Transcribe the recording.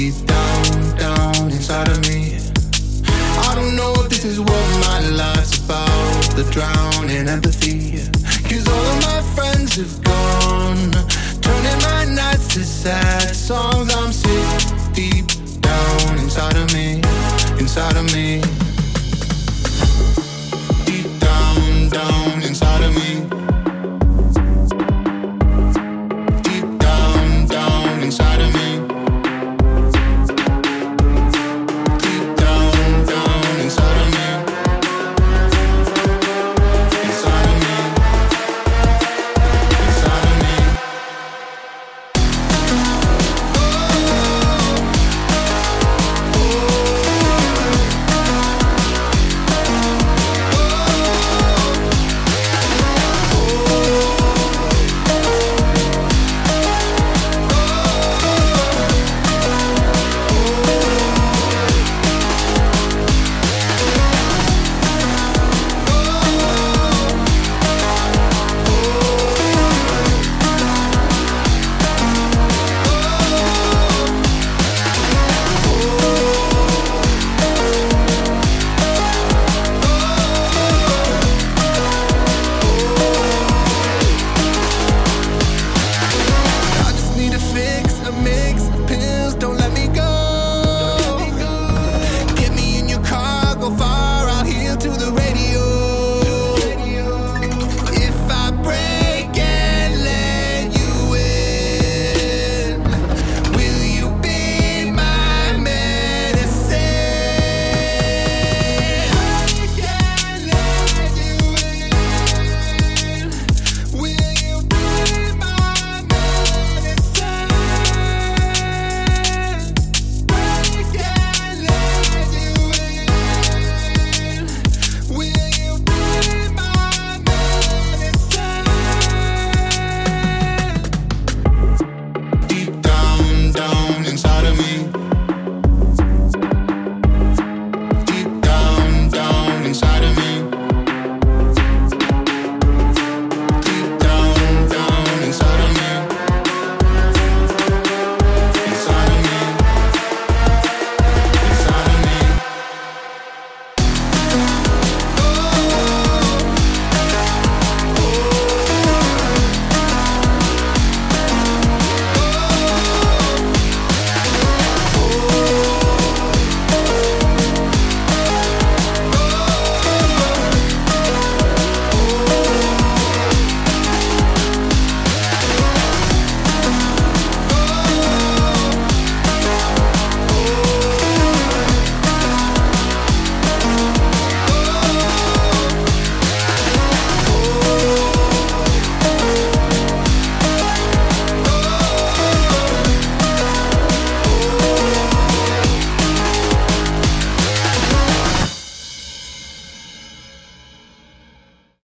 deep down, down inside of me. I don't know if this is what my life's about. The drowning empathy. Cause all of my friends have gone. Turning my nights to sad songs. I'm sick deep down inside of me, inside of me.